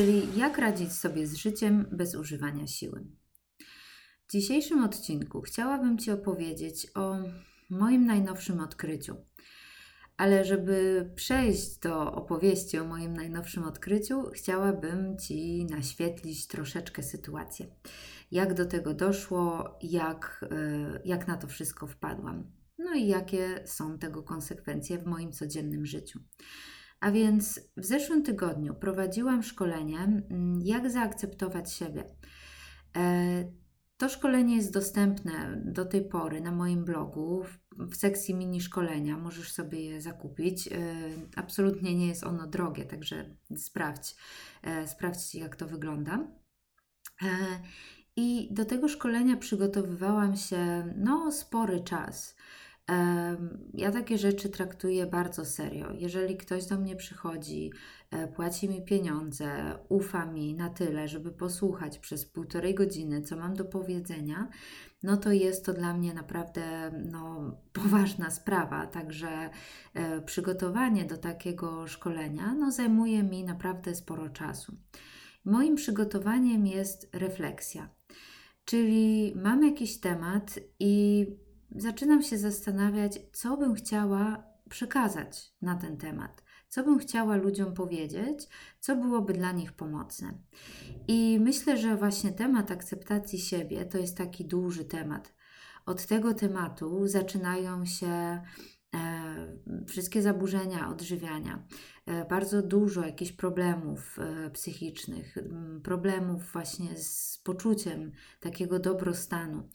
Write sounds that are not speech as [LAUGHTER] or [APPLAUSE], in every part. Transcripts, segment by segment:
czyli jak radzić sobie z życiem bez używania siły. W dzisiejszym odcinku chciałabym Ci opowiedzieć o moim najnowszym odkryciu. Ale żeby przejść do opowieści o moim najnowszym odkryciu, chciałabym Ci naświetlić troszeczkę sytuację. Jak do tego doszło, jak, e, jak na to wszystko wpadłam, no i jakie są tego konsekwencje w moim codziennym życiu. A więc w zeszłym tygodniu prowadziłam szkolenie, mm, jak zaakceptować siebie. E, to szkolenie jest dostępne do tej pory na moim blogu w sekcji mini szkolenia. Możesz sobie je zakupić. E, absolutnie nie jest ono drogie, także sprawdź, e, sprawdźcie jak to wygląda. I do tego szkolenia przygotowywałam się no spory czas. Ja takie rzeczy traktuję bardzo serio. Jeżeli ktoś do mnie przychodzi, e, płaci mi pieniądze, ufa mi na tyle, żeby posłuchać przez półtorej godziny, co mam do powiedzenia, no to jest to dla mnie naprawdę no, [LAUGHS] poważna sprawa. Także e, przygotowanie do takiego szkolenia no, zajmuje mi naprawdę sporo czasu. Moim przygotowaniem jest refleksja, czyli mam jakiś temat i zaczynam się zastanawiać, co bym chciała przekazać na ten temat, co bym chciała ludziom powiedzieć, co byłoby dla nich pomocne. I myślę, że właśnie temat akceptacji siebie to jest taki duży temat. Od tego tematu zaczynają się E, wszystkie zaburzenia odżywiania, e, bardzo dużo jakichś problemów e, psychicznych, problemów właśnie z poczuciem takiego dobrostanu,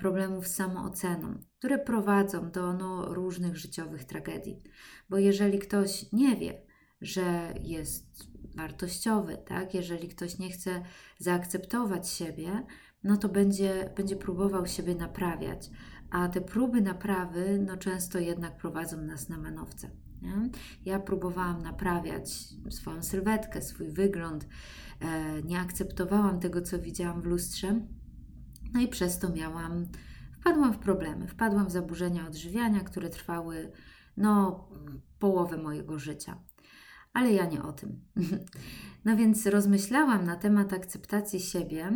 problemów z samooceną, które prowadzą do no, różnych życiowych tragedii. Bo jeżeli ktoś nie wie, że jest wartościowy, tak? jeżeli ktoś nie chce zaakceptować siebie, no to będzie, będzie próbował siebie naprawiać a te próby naprawy no, często jednak prowadzą nas na manowce. Nie? Ja próbowałam naprawiać swoją sylwetkę, swój wygląd, e, nie akceptowałam tego, co widziałam w lustrze, no i przez to miałam, wpadłam w problemy, wpadłam w zaburzenia odżywiania, które trwały no, połowę mojego życia. Ale ja nie o tym. [LAUGHS] No więc rozmyślałam na temat akceptacji siebie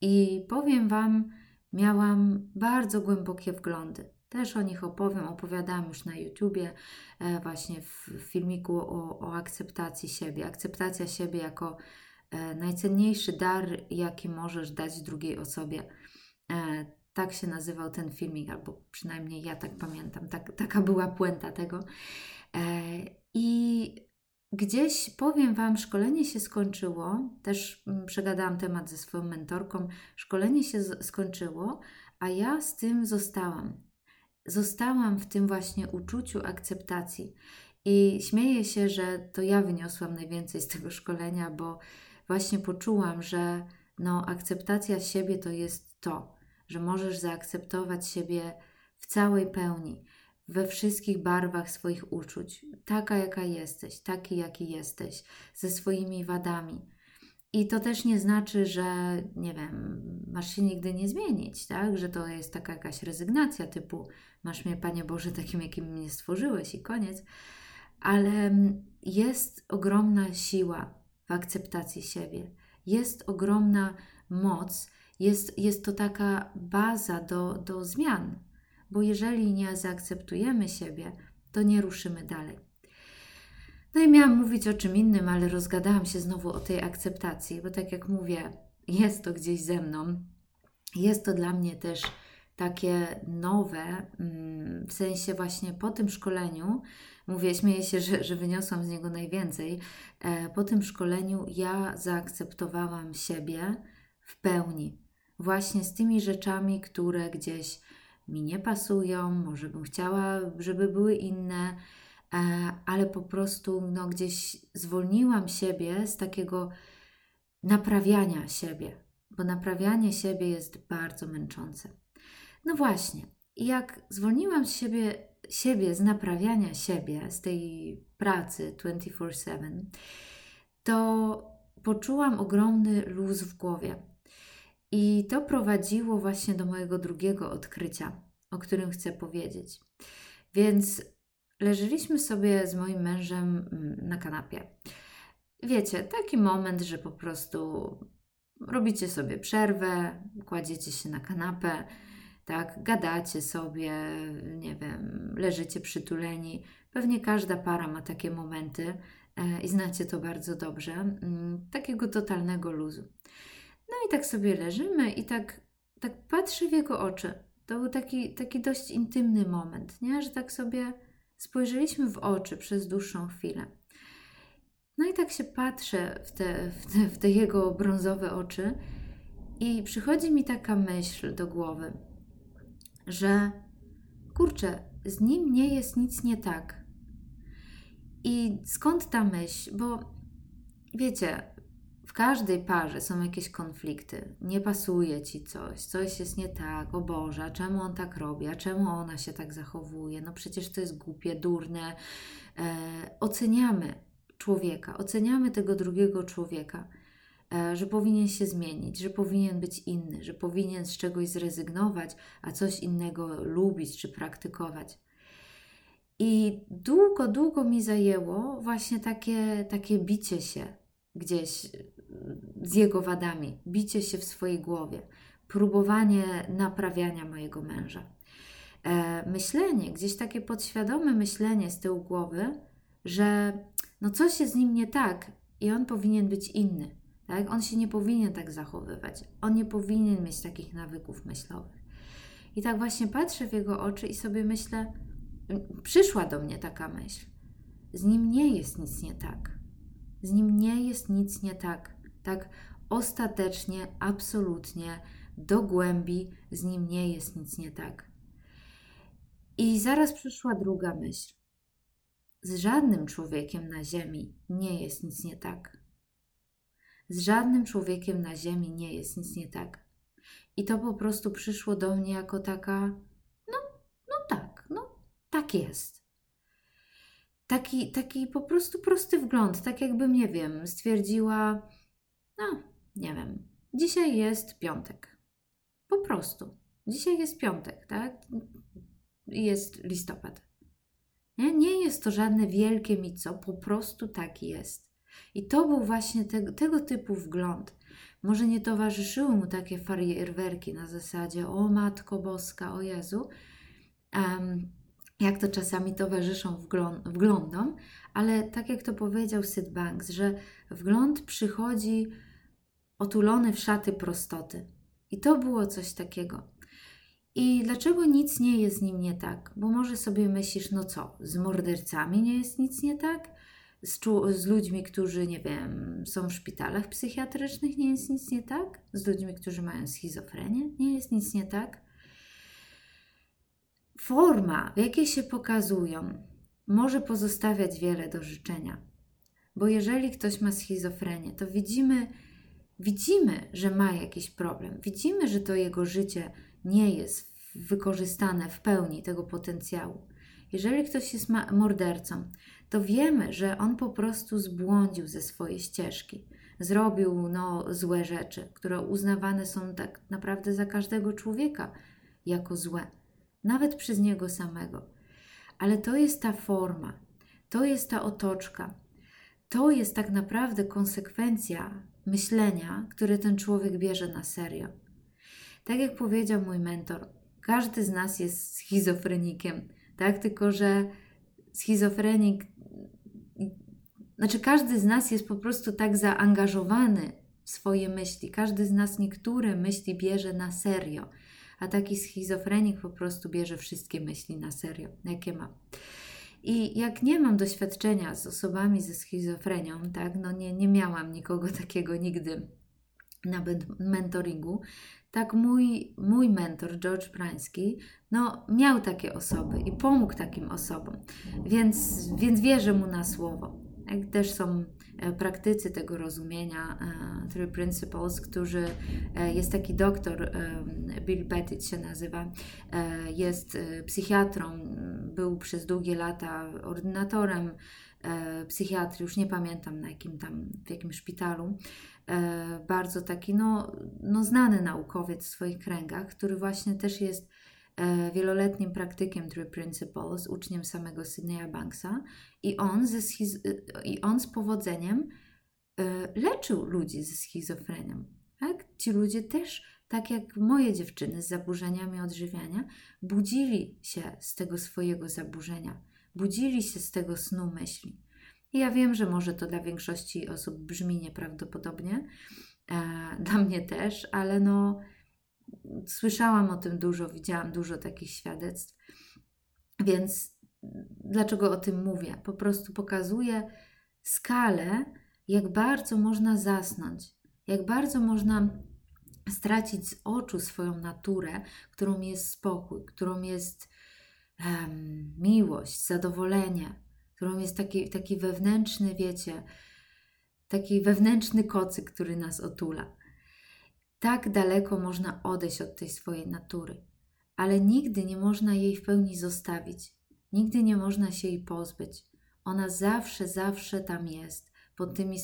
i powiem Wam, miałam bardzo głębokie wglądy. Też o nich opowiem, opowiadałam już na YouTubie, e, właśnie w filmiku o, o akceptacji siebie. Akceptacja siebie jako e, najcenniejszy dar, jaki możesz dać drugiej osobie. E, tak się nazywał ten filmik, albo przynajmniej ja tak pamiętam. Tak, taka była puenta tego. I Gdzieś powiem Wam, szkolenie się skończyło, też mm, przegadałam temat ze swoją mentorką. Szkolenie się skończyło, a ja z tym zostałam. Zostałam w tym właśnie uczuciu akceptacji. I śmieję się, że to ja wyniosłam najwięcej z tego szkolenia, bo właśnie poczułam, że no, akceptacja siebie to jest to, że możesz zaakceptować siebie w całej pełni we wszystkich barwach swoich uczuć, taka jaka jesteś, taki jaki jesteś, ze swoimi wadami. I to też nie znaczy, że nie wiem, masz się nigdy nie zmienić, tak? Że to jest taka jakaś rezygnacja typu masz mnie, Panie Boże, takim, jakim mnie stworzyłeś i koniec. Ale jest ogromna siła w akceptacji siebie. Jest ogromna moc, jest, jest to taka baza do, do zmian, bo jeżeli nie zaakceptujemy siebie, to nie ruszymy dalej. No i miałam mówić o czym innym, ale rozgadałam się znowu o tej akceptacji, bo tak jak mówię, jest to gdzieś ze mną. Jest to dla mnie też takie nowe, mm, w sensie właśnie po tym szkoleniu, mówię, śmieję się, że, że wyniosłam z niego najwięcej. E, po tym szkoleniu ja zaakceptowałam siebie w pełni, właśnie z tymi rzeczami, które gdzieś mi nie pasują, może bym chciała, żeby były inne, e, ale po prostu no, gdzieś zwolniłam siebie z takiego naprawiania siebie, bo naprawianie siebie jest bardzo męczące. No właśnie, jak zwolniłam siebie, siebie z naprawiania siebie, z tej pracy 24-7, to poczułam ogromny luz w głowie. I to prowadziło właśnie do mojego drugiego odkrycia, o którym chcę powiedzieć. Więc leżeliśmy sobie z moim mężem mm, na kanapie. wiecie, taki moment, że po prostu robicie sobie przerwę, kładziecie się na kanapę, tak, gadacie sobie, nie wiem, leżycie przytuleni. Pewnie każda para ma takie momenty e, i znacie to bardzo dobrze, mm, takiego totalnego luzu. No i tak sobie leżymy i tak, tak patrzę w jego oczy. To był taki, taki dość intymny moment, nie? że tak sobie spojrzeliśmy w oczy przez dłuższą chwilę. No i tak się patrzę w te, w te, w te jego brązowe oczy i przychodzi mi taka myśl do głowy, że kurczę, z nim nie jest nic nie tak. I skąd ta myśl? Bo wiecie, w każdej parze są jakieś konflikty. Nie pasuje ci coś, coś jest nie tak, o Boże, czemu on tak robi, a czemu ona się tak zachowuje? No przecież to jest głupie, durne. E, oceniamy człowieka, oceniamy tego drugiego człowieka, e, że powinien się zmienić, że powinien być inny, że powinien z czegoś zrezygnować, a coś innego lubić czy praktykować. I długo, długo mi zajęło właśnie takie, takie bicie się gdzieś z jego wadami, bicie się w swojej głowie, próbowanie naprawiania mojego męża. E, myślenie, gdzieś takie podświadome myślenie z tyłu głowy, że no coś jest z nim nie tak i on powinien być inny. Tak? On się nie powinien tak zachowywać. On nie powinien mieć takich nawyków myślowych. I tak właśnie patrzę w jego oczy i sobie myślę, przyszła do mnie taka myśl. Z nim nie jest nic nie tak. Z nim nie jest nic nie tak. Tak ostatecznie, absolutnie, do głębi z nim nie jest nic nie tak. I zaraz przyszła druga myśl. Z żadnym człowiekiem na Ziemi nie jest nic nie tak. Z żadnym człowiekiem na Ziemi nie jest nic nie tak. I to po prostu przyszło do mnie jako taka, no, no tak, no tak jest. Taki, taki po prostu prosty wgląd, tak jakbym, nie wiem, stwierdziła, no, nie wiem, dzisiaj jest piątek. Po prostu. Dzisiaj jest piątek, tak? Jest listopad. Nie, nie jest to żadne wielkie mi co, po prostu tak jest. I to był właśnie te, tego typu wgląd. Może nie towarzyszyły mu takie fajerwerki na zasadzie o Matko Boska, o Jezu, um, jak to czasami towarzyszą wgląd, wglądom, ale tak jak to powiedział Sid Banks, że wgląd przychodzi otulony w szaty prostoty. I to było coś takiego. I dlaczego nic nie jest z nim nie tak? Bo może sobie myślisz, no co, z mordercami nie jest nic nie tak? Z, z, ludźmi, którzy, nie wiem, są w szpitalach psychiatrycznych, nie jest nic nie tak? Z ludźmi, którzy mają schizofrenię, nie jest nic nie tak? Forma, w jakiej się pokazują, może pozostawiać wiele do życzenia. Bo jeżeli ktoś ma schizofrenię, to widzimy, widzimy, że ma jakiś problem. Widzimy, że to jego życie nie jest wykorzystane w pełni tego potencjału. Jeżeli ktoś jest mordercą, to wiemy, że on po prostu zbłądził ze swojej ścieżki. Zrobił no, złe rzeczy, które uznawane są tak naprawdę za każdego człowieka jako złe, nawet przez niego samego. Ale to jest ta forma, to jest ta otoczka, to jest tak naprawdę konsekwencja myślenia, które ten człowiek bierze na serio. Tak jak powiedział mój mentor, każdy z nas jest schizofrenikiem, tak? Tylko, że schizofrenik, znaczy każdy z nas jest po prostu tak zaangażowany w swoje myśli. Każdy z nas niektóre myśli bierze na serio, a taki schizofrenik po prostu bierze wszystkie myśli na serio, jakie ma. I jak nie mam doświadczenia z osobami ze schizofrenią, tak, no nie, nie miałam nikogo [LAUGHS] takiego nigdy na mentoringu, tak mój, mój mentor, George Prański, no, miał takie osoby i pomógł takim osobom, więc, więc wierzę mu na słowo. Też są e, praktycy tego rozumienia, uh, Three Principles, którzy, uh, jest taki doktor, Bill Pettit się nazywa, jest psychiatrą, był przez długie lata ordynatorem psychiatrii, już nie pamiętam na jakim tam, w jakim szpitalu, E, bardzo taki no, no znany naukowiec w swoich kręgach, który właśnie też jest e, wieloletnim praktykiem Three Principles, uczniem samego Sydneya Banksa i on, ze schiz- i on z powodzeniem leczył ludzi ze schizofrenią. Tak? Ci ludzie też, tak jak moje dziewczyny z zaburzeniami odżywiania, budzili się z tego swojego zaburzenia, budzili się z tego snu myśli. I ja wiem, że może to dla większości osób brzmi nieprawdopodobnie, e, dla mnie też, ale no, słyszałam o tym dużo, widziałam dużo takich świadectw. Więc dlaczego o tym mówię? Po prostu pokazuję skalę, jak bardzo można zasnąć, jak bardzo można stracić z oczu swoją naturę, którą jest spokój, którą jest um, miłość, zadowolenie, którą jest taki, taki wewnętrzny, wiecie, taki wewnętrzny kocyk, który nas otula. Tak daleko można odejść od tej swojej natury, ale nigdy nie można jej w pełni zostawić, nigdy nie można się jej pozbyć. Ona zawsze, zawsze tam jest, pod tymi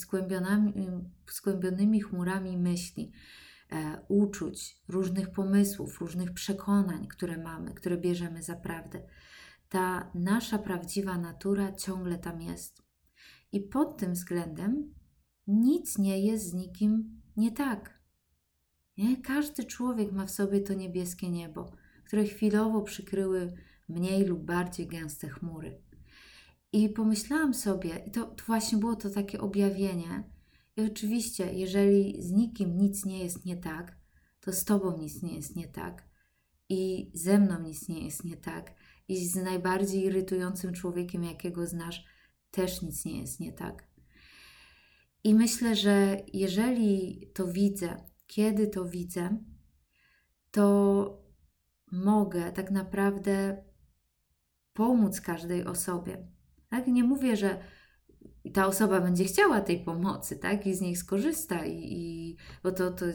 skłębionymi chmurami myśli, e, uczuć, różnych pomysłów, różnych przekonań, które mamy, które bierzemy za prawdę. Ta nasza prawdziwa natura ciągle tam jest. I pod tym względem nic nie jest z nikim nie tak. Nie? Każdy człowiek ma w sobie to niebieskie niebo, które chwilowo przykryły mniej lub bardziej gęste chmury. I pomyślałam sobie, i to, to właśnie było to takie objawienie. I oczywiście, jeżeli z nikim nic nie jest nie tak, to z tobą nic nie jest nie tak, i ze mną nic nie jest nie tak, i z najbardziej irytującym człowiekiem, jakiego znasz, też nic nie jest nie tak. I myślę, że jeżeli to widzę, kiedy to widzę, to mogę tak naprawdę pomóc każdej osobie. Tak? Nie mówię, że ta osoba będzie chciała tej pomocy, tak? I z niej skorzysta, i, i bo to, to,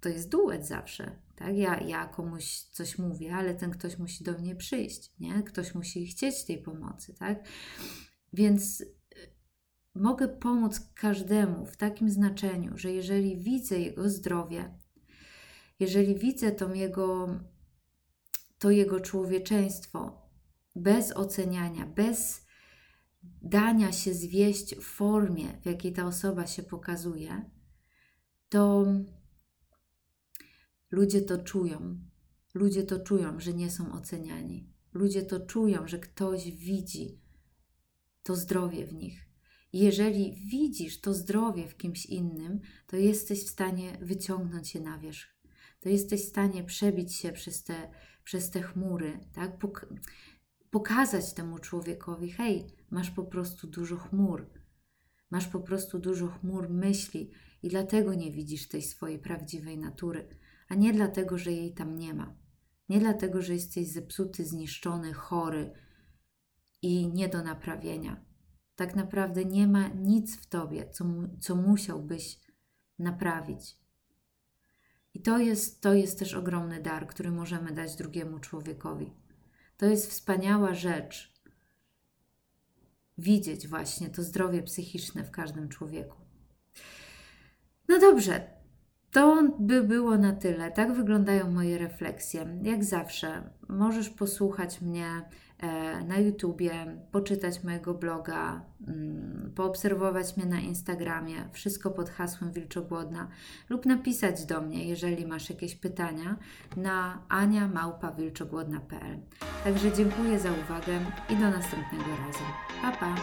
to jest duet zawsze. Tak? Ja, ja komuś coś mówię, ale ten ktoś musi do mnie przyjść, nie? Ktoś musi chcieć tej pomocy, tak? Więc mogę pomóc każdemu w takim znaczeniu, że jeżeli widzę jego zdrowie, jeżeli widzę to jego, to jego człowieczeństwo bez oceniania, bez dania się zwieść w formie, w jakiej ta osoba się pokazuje, to ludzie to czują. Ludzie to czują, że nie są oceniani. Ludzie to czują, że ktoś widzi to zdrowie w nich. Jeżeli widzisz to zdrowie w kimś innym, to jesteś w stanie wyciągnąć je na wierzch. To jesteś w stanie przebić się przez te, przez te chmury, tak? Pok pokazać temu człowiekowi: hej, masz po prostu dużo chmur, masz po prostu dużo chmur myśli i dlatego nie widzisz tej swojej prawdziwej natury, a nie dlatego, że jej tam nie ma. Nie dlatego, że jesteś zepsuty, zniszczony, chory i nie do naprawienia tak naprawdę nie ma nic w tobie, co, co musiałbyś naprawić. I to jest, to jest też ogromny dar, który możemy dać drugiemu człowiekowi. To jest wspaniała rzecz. Widzieć właśnie to zdrowie psychiczne w każdym człowieku. No dobrze, to by było na tyle. Tak wyglądają moje refleksje. Jak zawsze, możesz posłuchać mnie na YouTubie, poczytać mojego bloga, mm, poobserwować mnie na Instagramie, wszystko pod hasłem Wilczogłodna, lub napisać do mnie, jeżeli masz jakieś pytania, na aniamałpawilczogłodna.pl. Także dziękuję za uwagę i do następnego razu. Pa, pa!